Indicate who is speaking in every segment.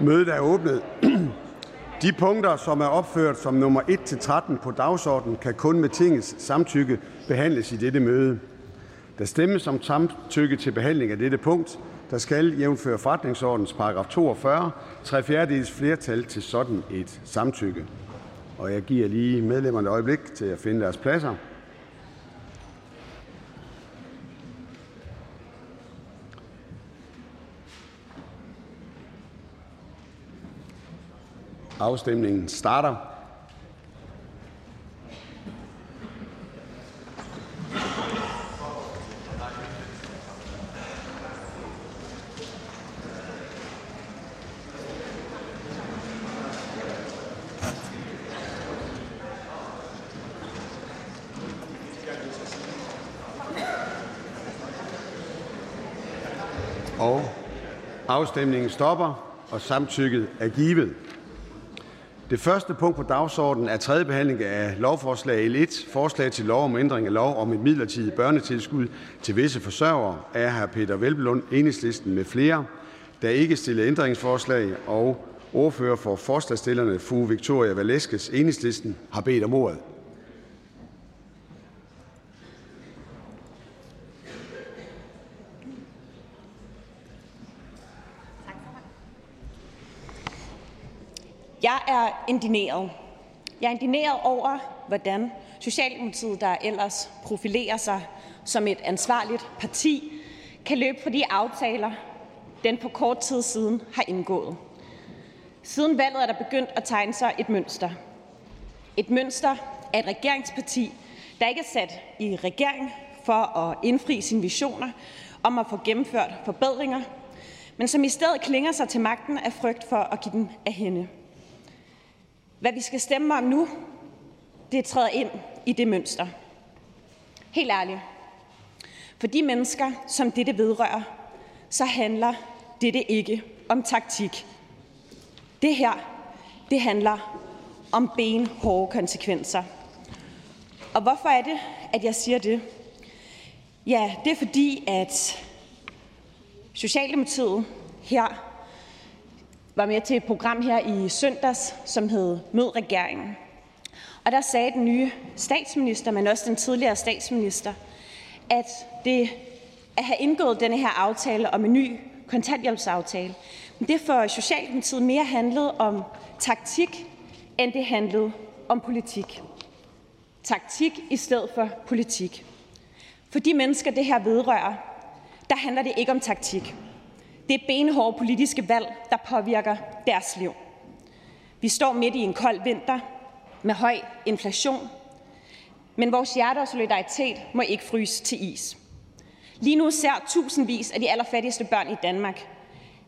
Speaker 1: Mødet er åbnet. De punkter, som er opført som nummer 1-13 på dagsordenen, kan kun med tingets samtykke behandles i dette møde. Der stemmes om samtykke til behandling af dette punkt. Der skal jævnføre forretningsordens paragraf 42 tre fjerdedels flertal til sådan et samtykke. Og jeg giver lige medlemmerne et øjeblik til at finde deres pladser. Afstemningen starter. Afstemningen stopper, og samtykket er givet. Det første punkt på dagsordenen er tredje behandling af lovforslag L1, forslag til lov om ændring af lov om et midlertidigt børnetilskud til visse forsørgere af hr. Peter Velblund, enhedslisten med flere. Der ikke stillet ændringsforslag, og ordfører for forslagstillerne, fru Victoria Valeskes, enhedslisten, har bedt om ordet.
Speaker 2: Jeg er indineret. Jeg er indineret over, hvordan Socialdemokratiet, der ellers profilerer sig som et ansvarligt parti, kan løbe for de aftaler, den på kort tid siden har indgået. Siden valget er der begyndt at tegne sig et mønster. Et mønster af et regeringsparti, der ikke er sat i regering for at indfri sine visioner om at få gennemført forbedringer, men som i stedet klinger sig til magten af frygt for at give dem af hende. Hvad vi skal stemme om nu, det træder ind i det mønster. Helt ærligt. For de mennesker, som dette vedrører, så handler dette ikke om taktik. Det her, det handler om benhårde konsekvenser. Og hvorfor er det, at jeg siger det? Ja, det er fordi, at Socialdemokratiet her var med til et program her i søndags, som hed Mød regeringen. Og der sagde den nye statsminister, men også den tidligere statsminister, at det at have indgået denne her aftale om en ny kontanthjælpsaftale, det for Socialdemokratiet mere handlede om taktik, end det handlede om politik. Taktik i stedet for politik. For de mennesker, det her vedrører, der handler det ikke om taktik. Det er benhårde politiske valg, der påvirker deres liv. Vi står midt i en kold vinter med høj inflation, men vores hjerte og solidaritet må ikke fryse til is. Lige nu ser tusindvis af de allerfattigste børn i Danmark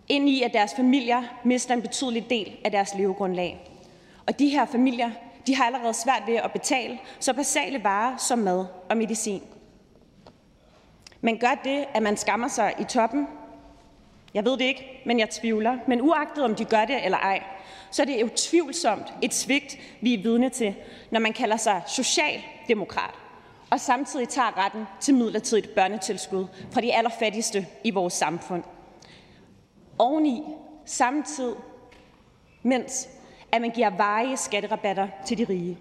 Speaker 2: ind i, at deres familier mister en betydelig del af deres levegrundlag. Og de her familier de har allerede svært ved at betale så basale varer som mad og medicin. Man gør det, at man skammer sig i toppen, jeg ved det ikke, men jeg tvivler. Men uagtet om de gør det eller ej, så er det utvivlsomt et svigt, vi er vidne til, når man kalder sig socialdemokrat og samtidig tager retten til midlertidigt børnetilskud fra de allerfattigste i vores samfund. Oveni samtidig, mens at man giver varige skatterabatter til de rige.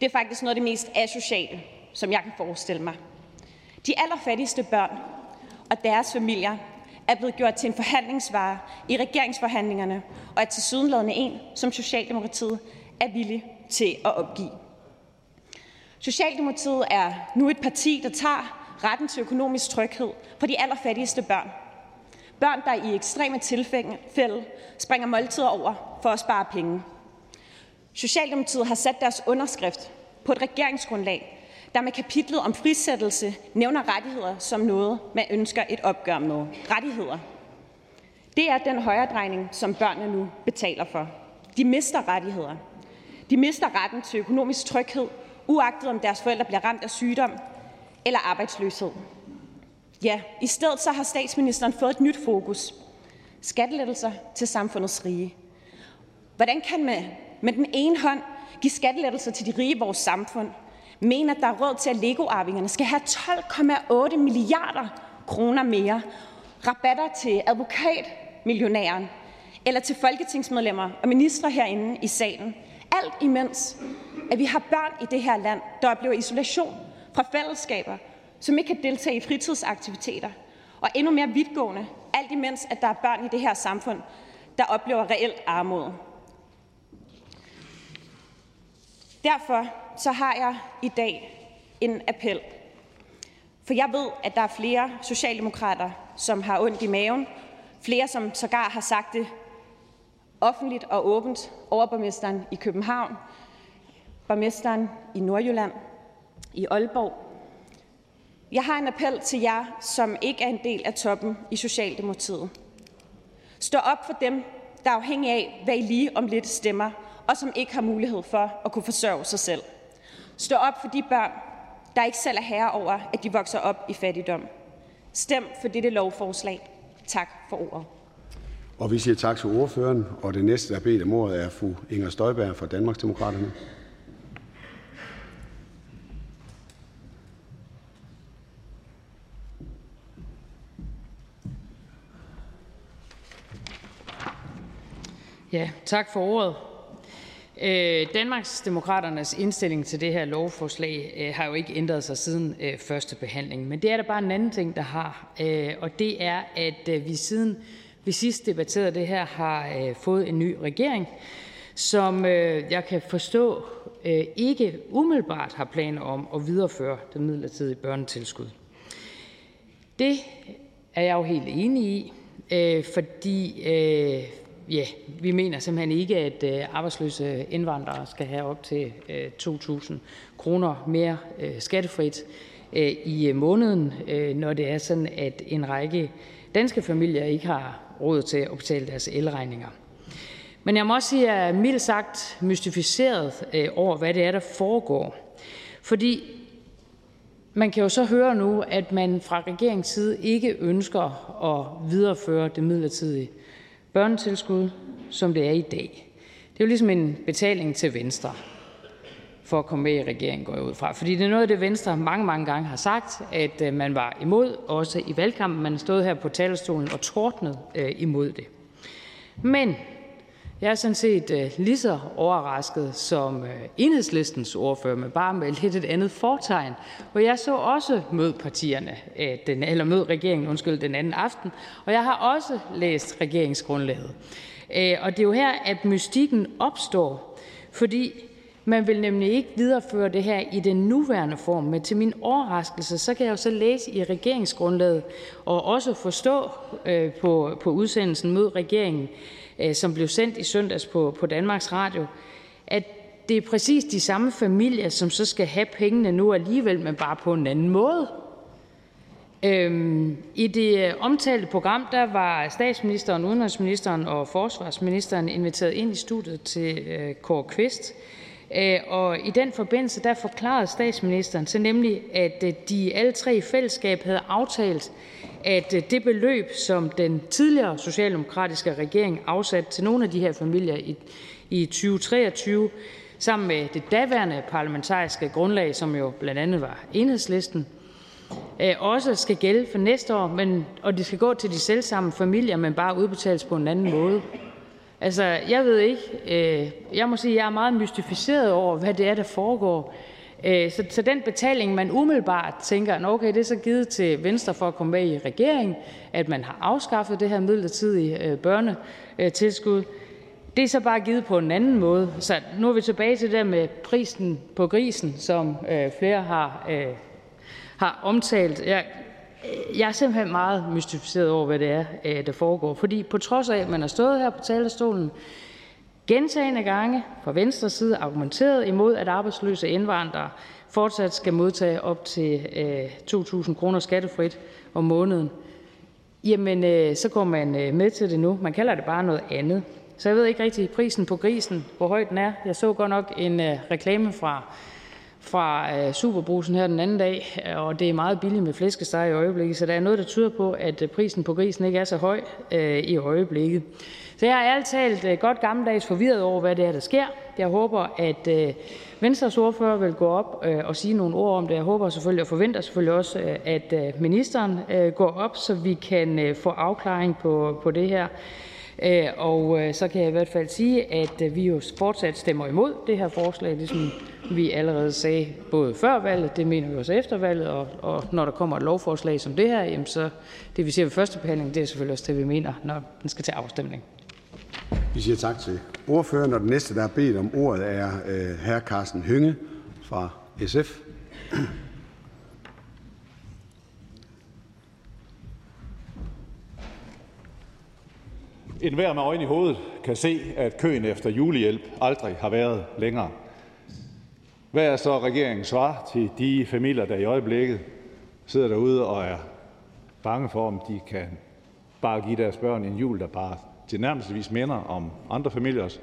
Speaker 2: Det er faktisk noget af det mest asociale, som jeg kan forestille mig. De allerfattigste børn og deres familier er blevet gjort til en forhandlingsvare i regeringsforhandlingerne og er tilsyneladende en, som Socialdemokratiet er villig til at opgive. Socialdemokratiet er nu et parti, der tager retten til økonomisk tryghed for de allerfattigste børn. Børn, der i ekstreme tilfælde springer måltider over for at spare penge. Socialdemokratiet har sat deres underskrift på et regeringsgrundlag, der med kapitlet om frisættelse nævner rettigheder som noget, man ønsker et opgør med. Rettigheder. Det er den højredrejning, som børnene nu betaler for. De mister rettigheder. De mister retten til økonomisk tryghed, uagtet om deres forældre bliver ramt af sygdom eller arbejdsløshed. Ja, i stedet så har statsministeren fået et nyt fokus. Skattelettelser til samfundets rige. Hvordan kan man med den ene hånd give skattelettelser til de rige i vores samfund, mener, at der er råd til, at Lego-arvingerne skal have 12,8 milliarder kroner mere, rabatter til advokatmillionæren, eller til folketingsmedlemmer og ministre herinde i salen. Alt imens, at vi har børn i det her land, der oplever isolation fra fællesskaber, som ikke kan deltage i fritidsaktiviteter, og endnu mere vidtgående, alt imens at der er børn i det her samfund, der oplever reelt armod. Derfor så har jeg i dag en appel. For jeg ved, at der er flere socialdemokrater, som har ondt i maven. Flere, som sågar har sagt det offentligt og åbent. Overborgmesteren i København, borgmesteren i Nordjylland, i Aalborg. Jeg har en appel til jer, som ikke er en del af toppen i Socialdemokratiet. Stå op for dem, der er afhængige af, hvad I lige om lidt stemmer, og som ikke har mulighed for at kunne forsørge sig selv. Stå op for de børn, der ikke selv er herre over, at de vokser op i fattigdom. Stem for dette lovforslag. Tak for ordet.
Speaker 1: Og vi siger tak til ordføreren, og det næste, der er bedt om ordet, er fru Inger Støjberg fra Danmarksdemokraterne.
Speaker 3: Ja, tak for ordet. Øh, Danmarksdemokraternes indstilling til det her lovforslag øh, har jo ikke ændret sig siden øh, første behandling, men det er der bare en anden ting, der har, øh, og det er, at vi siden vi sidst debatterede det her, har fået en ny regering, som jeg kan forstå ikke umiddelbart har planer om at videreføre det midlertidige børnetilskud. Det er jeg jo helt enig i, fordi vi mener simpelthen ikke, at øh, arbejdsløse indvandrere skal have op til øh, 2.000 kroner mere øh, skattefrit i måneden, når det er sådan, at en række danske familier ikke har råd til at betale deres elregninger. Men jeg må også sige, at jeg er mildt sagt mystificeret over, hvad det er, der foregår. Fordi man kan jo så høre nu, at man fra regeringens side ikke ønsker at videreføre det midlertidige børnetilskud, som det er i dag. Det er jo ligesom en betaling til Venstre for at komme med i regeringen, går jeg ud fra. Fordi det er noget af det, Venstre mange, mange gange har sagt, at øh, man var imod, også i valgkampen. Man stod her på talerstolen og tordnede øh, imod det. Men jeg er sådan set øh, lige så overrasket som øh, enhedslistens ordfører, men bare med lidt et andet fortegn. For jeg så også mød partierne, øh, den, eller mød regeringen undskyld, den anden aften, og jeg har også læst regeringsgrundlaget. Øh, og det er jo her, at mystikken opstår, fordi man vil nemlig ikke videreføre det her i den nuværende form, men til min overraskelse, så kan jeg jo så læse i regeringsgrundlaget og også forstå øh, på, på udsendelsen Mød regeringen, Øh, som blev sendt i søndags på på Danmarks Radio, at det er præcis de samme familier, som så skal have pengene nu alligevel, men bare på en anden måde. Øhm, I det omtalte program der var statsministeren, udenrigsministeren og forsvarsministeren inviteret ind i studiet til øh, Kåre Kvist. Øh, og i den forbindelse der forklarede statsministeren så nemlig, at øh, de alle tre i fællesskab havde aftalt, at øh, det beløb, som den tidligere socialdemokratiske regering afsatte til nogle af de her familier i, i 2023, sammen med det daværende parlamentariske grundlag, som jo blandt andet var enhedslisten, også skal gælde for næste år, men, og det skal gå til de selvsamme familier, men bare udbetales på en anden måde. Altså, jeg ved ikke. Øh, jeg må sige, at jeg er meget mystificeret over, hvad det er, der foregår. Øh, så, så den betaling, man umiddelbart tænker, okay, det er så givet til Venstre for at komme med i regeringen, at man har afskaffet det her midlertidige øh, børnetilskud, det er så bare givet på en anden måde. Så nu er vi tilbage til det der med prisen på grisen, som øh, flere har, øh, har omtalt. Jeg, jeg er simpelthen meget mystificeret over, hvad det er, øh, der foregår. Fordi på trods af, at man har stået her på talerstolen gentagende gange fra Venstres side argumenteret imod, at arbejdsløse indvandrere fortsat skal modtage op til øh, 2.000 kroner skattefrit om måneden, jamen øh, så går man med til det nu. Man kalder det bare noget andet. Så jeg ved ikke rigtig prisen på grisen, hvor høj den er. Jeg så godt nok en reklame fra fra øh, Superbrusen her den anden dag, og det er meget billigt med flæskesteg i øjeblikket, så der er noget, der tyder på, at øh, prisen på grisen ikke er så høj øh, i øjeblikket. Så jeg er alt talt øh, godt gammeldags forvirret over, hvad det er, der sker. Jeg håber, at Venstres ordfører vil gå op og sige nogle ord om det. Jeg håber selvfølgelig og forventer selvfølgelig også, at ministeren går op, så vi kan få afklaring på, på det her. Øh, og øh, så kan jeg i hvert fald sige, at øh, vi jo fortsat stemmer imod det her forslag, ligesom vi allerede sagde både før valget, det mener vi også efter valget, og, og når der kommer et lovforslag som det her, jamen så det vi ser ved første behandling, det er selvfølgelig også det, vi mener, når den skal til afstemning.
Speaker 1: Vi siger tak til ordføreren, og den næste, der har bedt om ordet, er øh, hr. Carsten Hynge fra SF.
Speaker 4: En hver med øjne i hovedet kan se, at køen efter julehjælp aldrig har været længere. Hvad er så regeringens svar til de familier, der i øjeblikket sidder derude og er bange for, om de kan bare give deres børn en jul, der bare tilnærmelsesvis minder om andre familiers,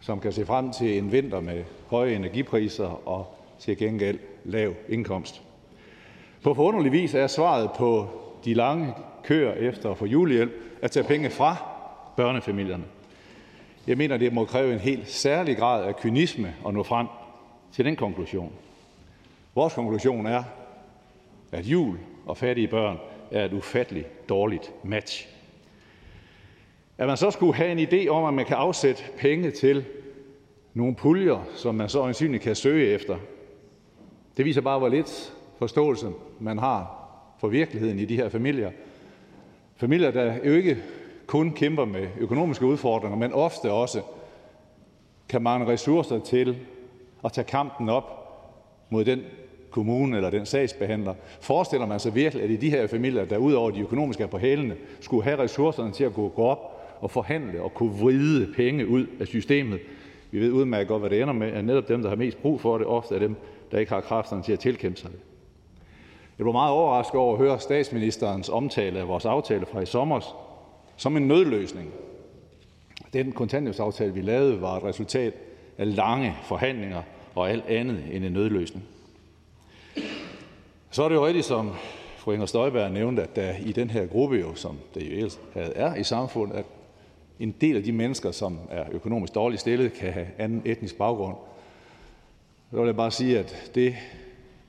Speaker 4: som kan se frem til en vinter med høje energipriser og til gengæld lav indkomst. På forunderlig vis er svaret på de lange køer efter at få julehjælp at tage penge fra børnefamilierne. Jeg mener, det må kræve en helt særlig grad af kynisme at nå frem til den konklusion. Vores konklusion er, at jul og fattige børn er et ufatteligt dårligt match. At man så skulle have en idé om, at man kan afsætte penge til nogle puljer, som man så øjensynligt kan søge efter, det viser bare, hvor lidt forståelse man har for virkeligheden i de her familier. Familier, der jo ikke kun kæmper med økonomiske udfordringer, men ofte også kan mangle ressourcer til at tage kampen op mod den kommune eller den sagsbehandler. Forestiller man sig virkelig, at i de her familier, der udover de økonomiske er på hælene, skulle have ressourcerne til at gå op og forhandle og kunne vride penge ud af systemet. Vi ved udmærket godt, hvad det ender med, at netop dem, der har mest brug for det, ofte er dem, der ikke har kræfterne til at tilkæmpe sig det. Jeg blev meget overrasket over at høre statsministerens omtale af vores aftale fra i sommer som en nødløsning. Den kontanthjælpsaftale, vi lavede, var et resultat af lange forhandlinger og alt andet end en nødløsning. Så er det jo rigtigt, som fru Inger Støjberg nævnte, at der i den her gruppe, jo, som det jo er i samfundet, at en del af de mennesker, som er økonomisk dårligt stillet, kan have anden etnisk baggrund. Så vil jeg bare sige, at det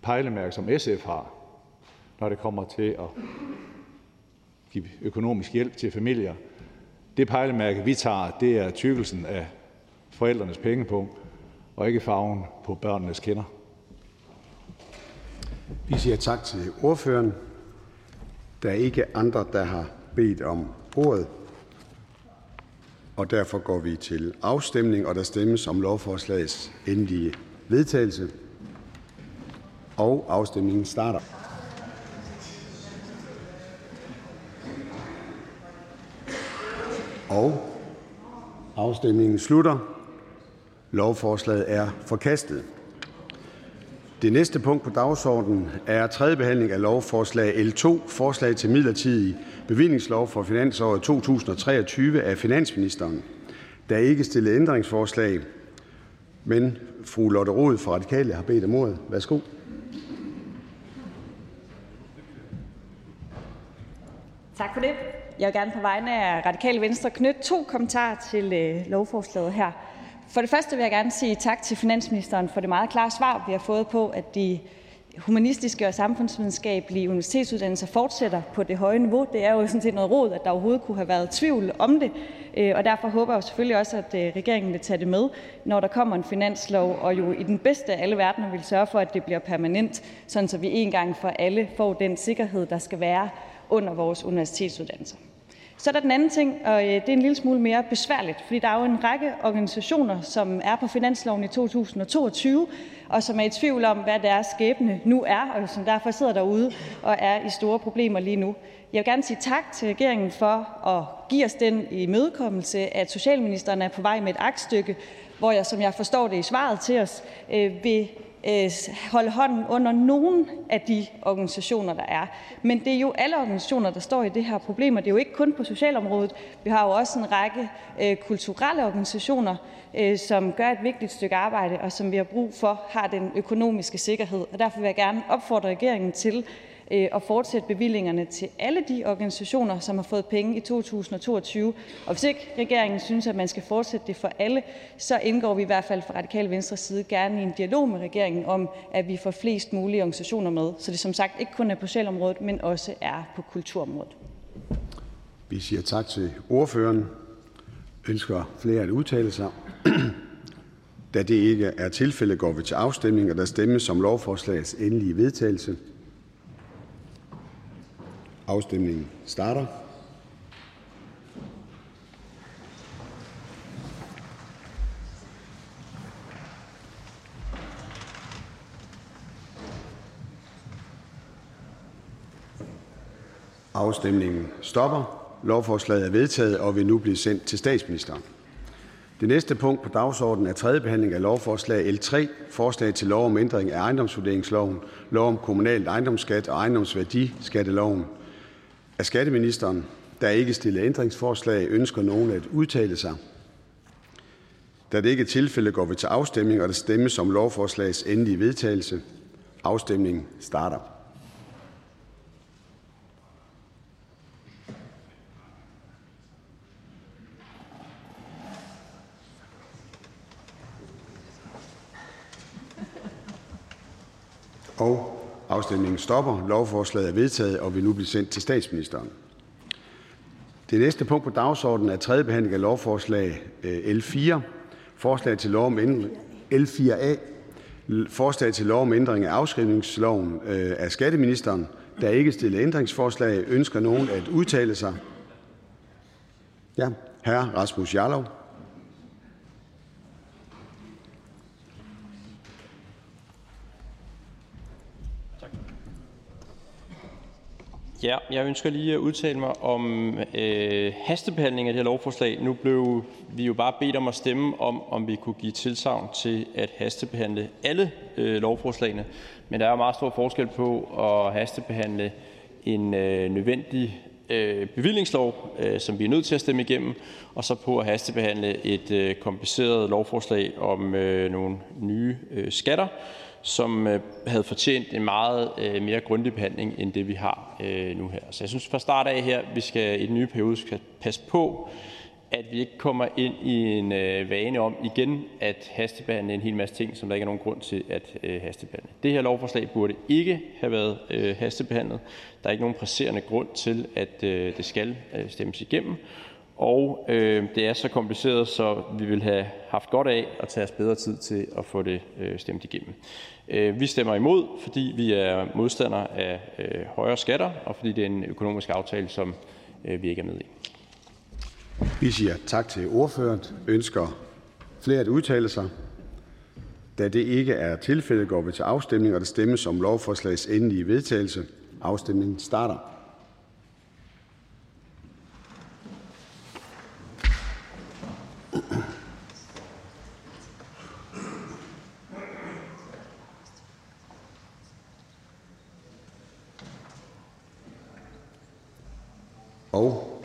Speaker 4: pejlemærke, som SF har, når det kommer til at give økonomisk hjælp til familier, det pejlemærke, vi tager, det er tykkelsen af forældrenes pengepunkt og ikke farven på børnenes kinder.
Speaker 1: Vi siger tak til ordføreren. Der er ikke andre, der har bedt om ordet, og derfor går vi til afstemning, og der stemmes om lovforslagets endelige vedtagelse. Og afstemningen starter. Afstemningen slutter. Lovforslaget er forkastet. Det næste punkt på dagsordenen er: tredje behandling af lovforslag L 2: Forslag til midlertidig bevillingslov for finansåret 2023. Af finansministeren Der er ikke stillet ændringsforslag, men fru Lotte Rod fra Radikale har bedt om ordet. Værsgo.
Speaker 5: Tak for det. Jeg vil gerne på vegne af Radikale Venstre knytte to kommentarer til øh, lovforslaget her. For det første vil jeg gerne sige tak til finansministeren for det meget klare svar, vi har fået på, at de humanistiske og samfundsvidenskabelige universitetsuddannelser fortsætter på det høje niveau. Det er jo sådan set noget rod, at der overhovedet kunne have været tvivl om det, øh, og derfor håber jeg selvfølgelig også, at øh, regeringen vil tage det med, når der kommer en finanslov, og jo i den bedste af alle verdener vil sørge for, at det bliver permanent, sådan så vi en gang for alle får den sikkerhed, der skal være under vores universitetsuddannelser. Så er der den anden ting, og øh, det er en lille smule mere besværligt, fordi der er jo en række organisationer, som er på finansloven i 2022, og som er i tvivl om, hvad deres skæbne nu er, og som derfor sidder derude og er i store problemer lige nu. Jeg vil gerne sige tak til regeringen for at give os den imødekommelse, at socialministeren er på vej med et aktstykke, hvor jeg, som jeg forstår det i svaret til os, øh, vil Øh, holde hånden under nogen af de organisationer, der er. Men det er jo alle organisationer, der står i det her problem, og det er jo ikke kun på socialområdet. Vi har jo også en række øh, kulturelle organisationer, øh, som gør et vigtigt stykke arbejde, og som vi har brug for har den økonomiske sikkerhed. Og derfor vil jeg gerne opfordre regeringen til Øh, at fortsætte bevillingerne til alle de organisationer, som har fået penge i 2022. Og hvis ikke regeringen synes, at man skal fortsætte det for alle, så indgår vi i hvert fald fra Radikale Venstres side gerne i en dialog med regeringen om, at vi får flest mulige organisationer med, så det som sagt ikke kun er på socialområdet, men også er på kulturområdet.
Speaker 1: Vi siger tak til ordføreren. Ønsker flere at udtale sig? Da det ikke er tilfældet, går vi til afstemning, og der stemmes om lovforslagets endelige vedtagelse. Afstemningen starter. Afstemningen stopper. Lovforslaget er vedtaget og vil nu blive sendt til statsministeren. Det næste punkt på dagsordenen er tredje behandling af lovforslag L 3, forslag til lov om ændring af ejendomsvurderingsloven, lov om kommunal ejendomsskat og ejendomsværdiskatteloven. Af skatteministeren. Der er ikke stillet ændringsforslag. Ønsker nogen at udtale sig? Da det ikke er tilfældet, går vi til afstemning, og der stemmes om lovforslagets endelige vedtagelse. Afstemningen starter. Og afstemningen stopper. Lovforslaget er vedtaget og vil nu blive sendt til statsministeren. Det næste punkt på dagsordenen er tredje behandling af lovforslag øh, L 4, forslag til lov om ændring L4A, forslag til lov om ændring af afskrivningsloven øh, af skatteministeren. Der er ikke stillet ændringsforslag. Ønsker nogen at udtale sig? Ja,
Speaker 6: jeg ønsker lige at udtale mig om øh, hastebehandling af det her lovforslag. Nu blev vi jo bare bedt om at stemme om, om vi kunne give tilsavn til at hastebehandle alle øh, lovforslagene. Men der er jo meget stor forskel på at hastebehandle en øh, nødvendig øh, bevillingslov, øh, som vi er nødt til at stemme igennem, og så på at hastebehandle et øh, kompliceret lovforslag om øh, nogle nye øh, skatter, som øh, havde fortjent en meget øh, mere grundig behandling end det, vi har øh, nu her. Så jeg synes fra start af her, vi skal i den nye periode skal passe på, at vi ikke kommer ind i en vane om igen at hastebehandle en hel masse ting, som der ikke er nogen grund til at hastebehandle. Det her lovforslag burde ikke have været hastebehandlet. Der er ikke nogen presserende grund til, at det skal stemmes igennem. Og øh, det er så kompliceret, så vi vil have haft godt af at tage os bedre tid til at få det øh, stemt igennem. Øh, vi stemmer imod, fordi vi er modstandere af øh, højere skatter, og fordi det er en økonomisk aftale, som øh, vi ikke er med i.
Speaker 1: Vi siger tak til ordføreren. Ønsker flere at udtale sig? Da det ikke er tilfældet, går vi til afstemning, og der stemmes om lovforslagets endelige vedtagelse. Afstemningen starter.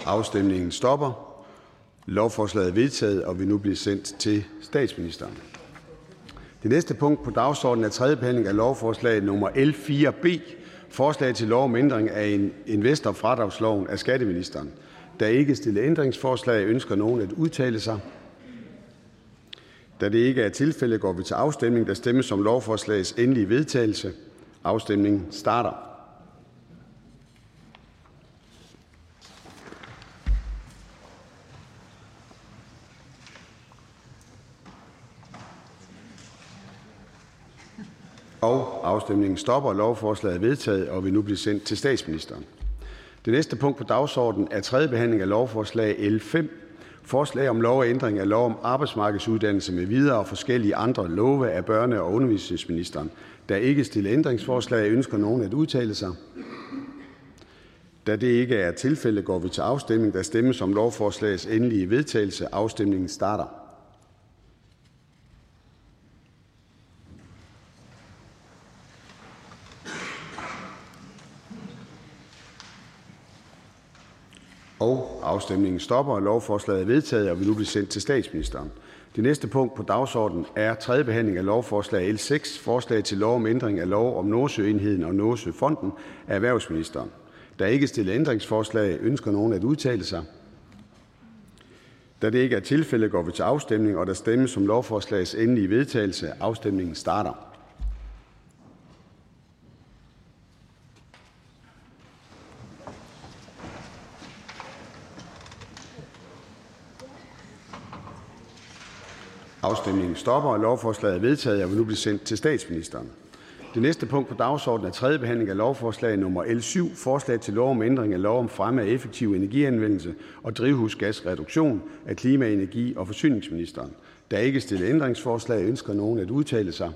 Speaker 1: Afstemningen stopper. Lovforslaget er vedtaget og vil nu blive sendt til statsministeren. Det næste punkt på dagsordenen er: tredje behandling af lovforslag nummer L 4 B: Forslag til lov om ændring af investorfradragsloven. Af skatteministeren Der er ikke stillet ændringsforslag. Ønsker nogen at udtale sig? Da det ikke er tilfældet, går vi til afstemning. Der stemmes om lovforslagets endelige vedtagelse. Afstemningen starter. Afstemningen stopper. Lovforslaget er vedtaget og vil nu blive sendt til statsministeren. Det næste punkt på dagsordenen er: tredje behandling af lovforslag L 5: Forslag om lov ændring af lov om arbejdsmarkedsuddannelse med videre og forskellige andre love. Af børne- og undervisningsministeren Der ikke stillet ændringsforslag. Ønsker nogen at udtale sig? Da det ikke er tilfældet, går vi til afstemning. Der stemmes om lovforslagets endelige vedtagelse. Afstemningen starter. Og Afstemningen stopper. Lovforslaget er vedtaget og vil nu blive sendt til statsministeren. Det næste punkt på dagsordenen er: tredje behandling af lovforslag L 6: Forslag til lov om ændring af lov om Nordsøenheden og Nordsøfonden. Af erhvervsministeren Der er ikke stillet ændringsforslag. Ønsker nogen at udtale sig? Da det ikke er tilfældet, går vi til afstemning. og Der stemmes om lovforslagets endelige vedtagelse. Afstemningen starter. Afstemningen stopper. Lovforslaget er vedtaget og vil nu blive sendt til statsministeren. Det næste punkt på dagsordenen er: tredje behandling af lovforslag nummer L 7: Forslag til lov om ændring af lov om fremme af effektiv energianvendelse og drivhusgasreduktion. Af klima-, energi- og forsyningsministeren Der er ikke stillet ændringsforslag. Ønsker nogen at udtale sig?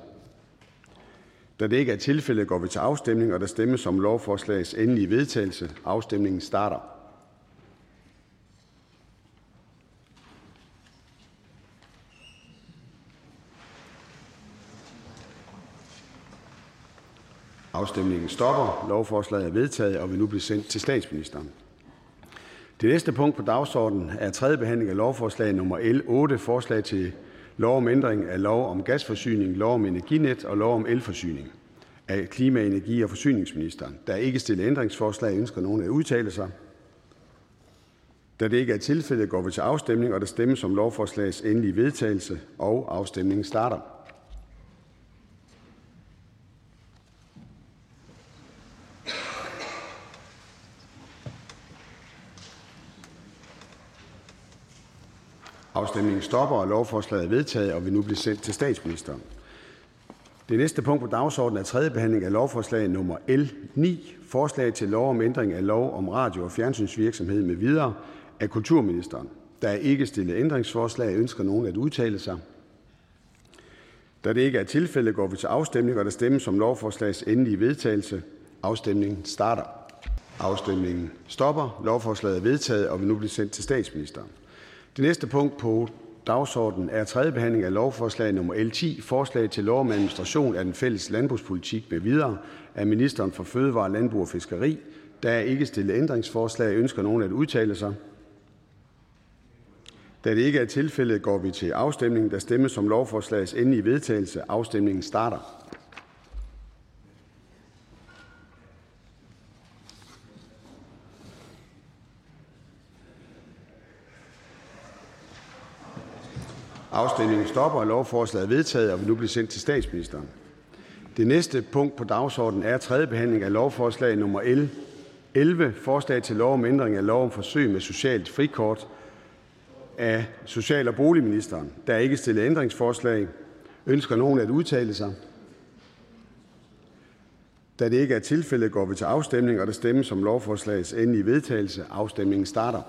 Speaker 1: Da det ikke er tilfældet, går vi til afstemning. og Der stemmes om lovforslagets endelige vedtagelse. Afstemningen starter. Afstemningen stopper. Lovforslaget er vedtaget og vil nu blive sendt til statsministeren. Det næste punkt på dagsordenen er: tredje behandling af lovforslag nummer L 8: Forslag til lov om ændring af lov om gasforsyning, lov om energinet og lov om elforsyning. Af klima-, energi- og forsyningsministeren Der er ikke stillet ændringsforslag. Ønsker nogen at udtale sig? Da det ikke er tilfældet, går vi til afstemning. og Der stemmes om lovforslagets endelige vedtagelse. og Afstemningen starter. Afstemningen stopper. og Lovforslaget er vedtaget og vil nu blive sendt til statsministeren. Det næste punkt på dagsordenen er: tredje behandling af lovforslag nummer L 9: Forslag til lov om ændring af lov om radio- og fjernsynsvirksomhed med videre. Af kulturministeren Der er ikke stillet ændringsforslag. Ønsker nogen at udtale sig? Da det ikke er tilfældet, går vi til afstemning. og Der stemmes om lovforslagets endelige vedtagelse. Afstemningen starter. Afstemningen stopper. Lovforslaget er vedtaget og vil nu blive sendt til statsministeren. Det næste punkt på dagsordenen er: tredje behandling af lovforslag nummer L 10: Forslag til lov om administration af den fælles landbrugspolitik med videre. Af ministeren for fødevare, landbrug og fiskeri Der er ikke stillet ændringsforslag. Ønsker nogen at udtale sig? Da det ikke er tilfældet, går vi til afstemning. Der stemmes om lovforslagets endelige vedtagelse. Afstemningen starter. Afstemningen stopper. og Lovforslaget er vedtaget og vil nu blive sendt til statsministeren. Det næste punkt på dagsordenen er: tredje behandling af lovforslag nummer L 11: Forslag til lov om ændring af lov om forsøg med socialt frikort. Af social- og boligministeren Der er ikke stillet ændringsforslag. Ønsker nogen at udtale sig? Da det ikke er tilfældet, går vi til afstemning. og Der stemmes om lovforslagets endelige vedtagelse. Afstemningen starter.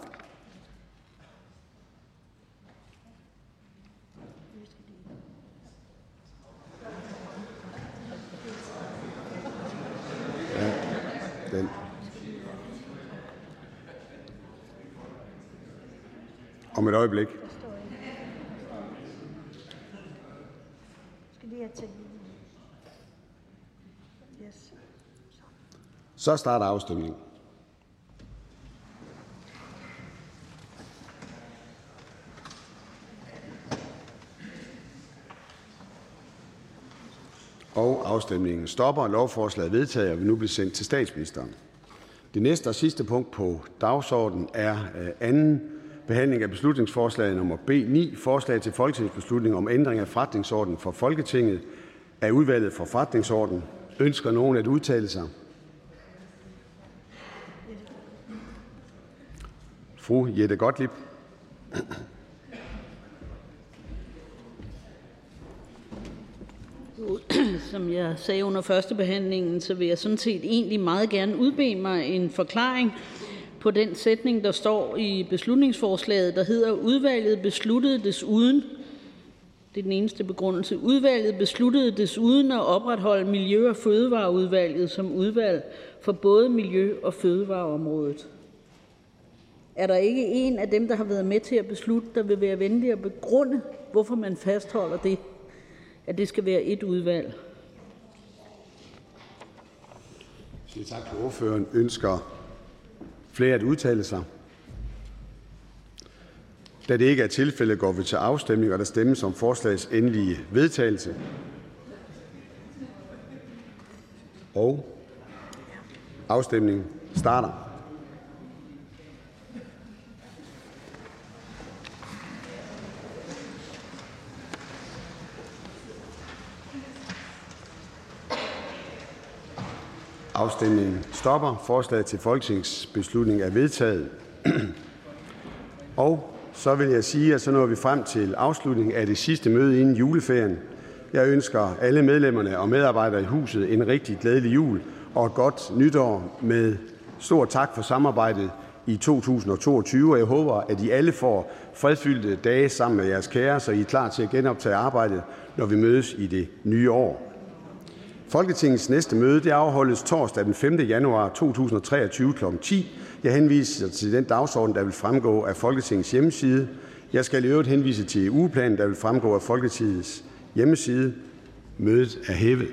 Speaker 1: Et øjeblik. Så starter afstemningen. Og afstemningen stopper. Lovforslaget er vedtaget og vil nu blive sendt til statsministeren. Det næste og sidste punkt på dagsordenen er: øh, anden behandling af beslutningsforslag nummer B 9: Forslag til folketingsbeslutning om ændring af forretningsorden for Folketinget. Af Udvalget for Forretningsordenen. Ønsker nogen at udtale sig? Fru Jette Gottlieb.
Speaker 7: Som jeg sagde under førstebehandlingen, så vil jeg sådan set egentlig meget gerne udbede mig en forklaring på den sætning, der står i beslutningsforslaget, der hedder: Udvalget besluttede desuden det er den eneste begrundelse. Udvalget besluttede desuden at opretholde Miljø- og Fødevareudvalget som udvalg for både miljø- og fødevareområdet. Er der ikke en af dem, der har været med til at beslutte, der vil være venlig at begrunde, hvorfor man fastholder det? at det skal være et udvalg.
Speaker 1: Siger tak til ordføreren. Ønsker flere at udtale sig? Da det ikke er tilfældet, går vi til afstemning, og der stemmes om forslagets endelige vedtagelse. Og afstemningen starter. Afstemningen stopper. Forslaget til folketingsbeslutning er vedtaget. og så vil jeg sige, at så når vi frem til afslutningen af det sidste møde inden juleferien. Jeg ønsker alle medlemmerne og medarbejdere i huset en rigtig glædelig jul og et godt nytår med stor tak for samarbejdet i 2022, og jeg håber, at I alle får fredfyldte dage sammen med jeres kære, så I er klar til at genoptage arbejdet, når vi mødes i det nye år. Folketingets næste møde det afholdes torsdag den 5. januar 2023 kl. 10. Jeg henviser til den dagsorden, der vil fremgå af Folketingets hjemmeside. Jeg skal i øvrigt henvise til ugeplanen, der vil fremgå af Folketingets hjemmeside. Mødet er hævet.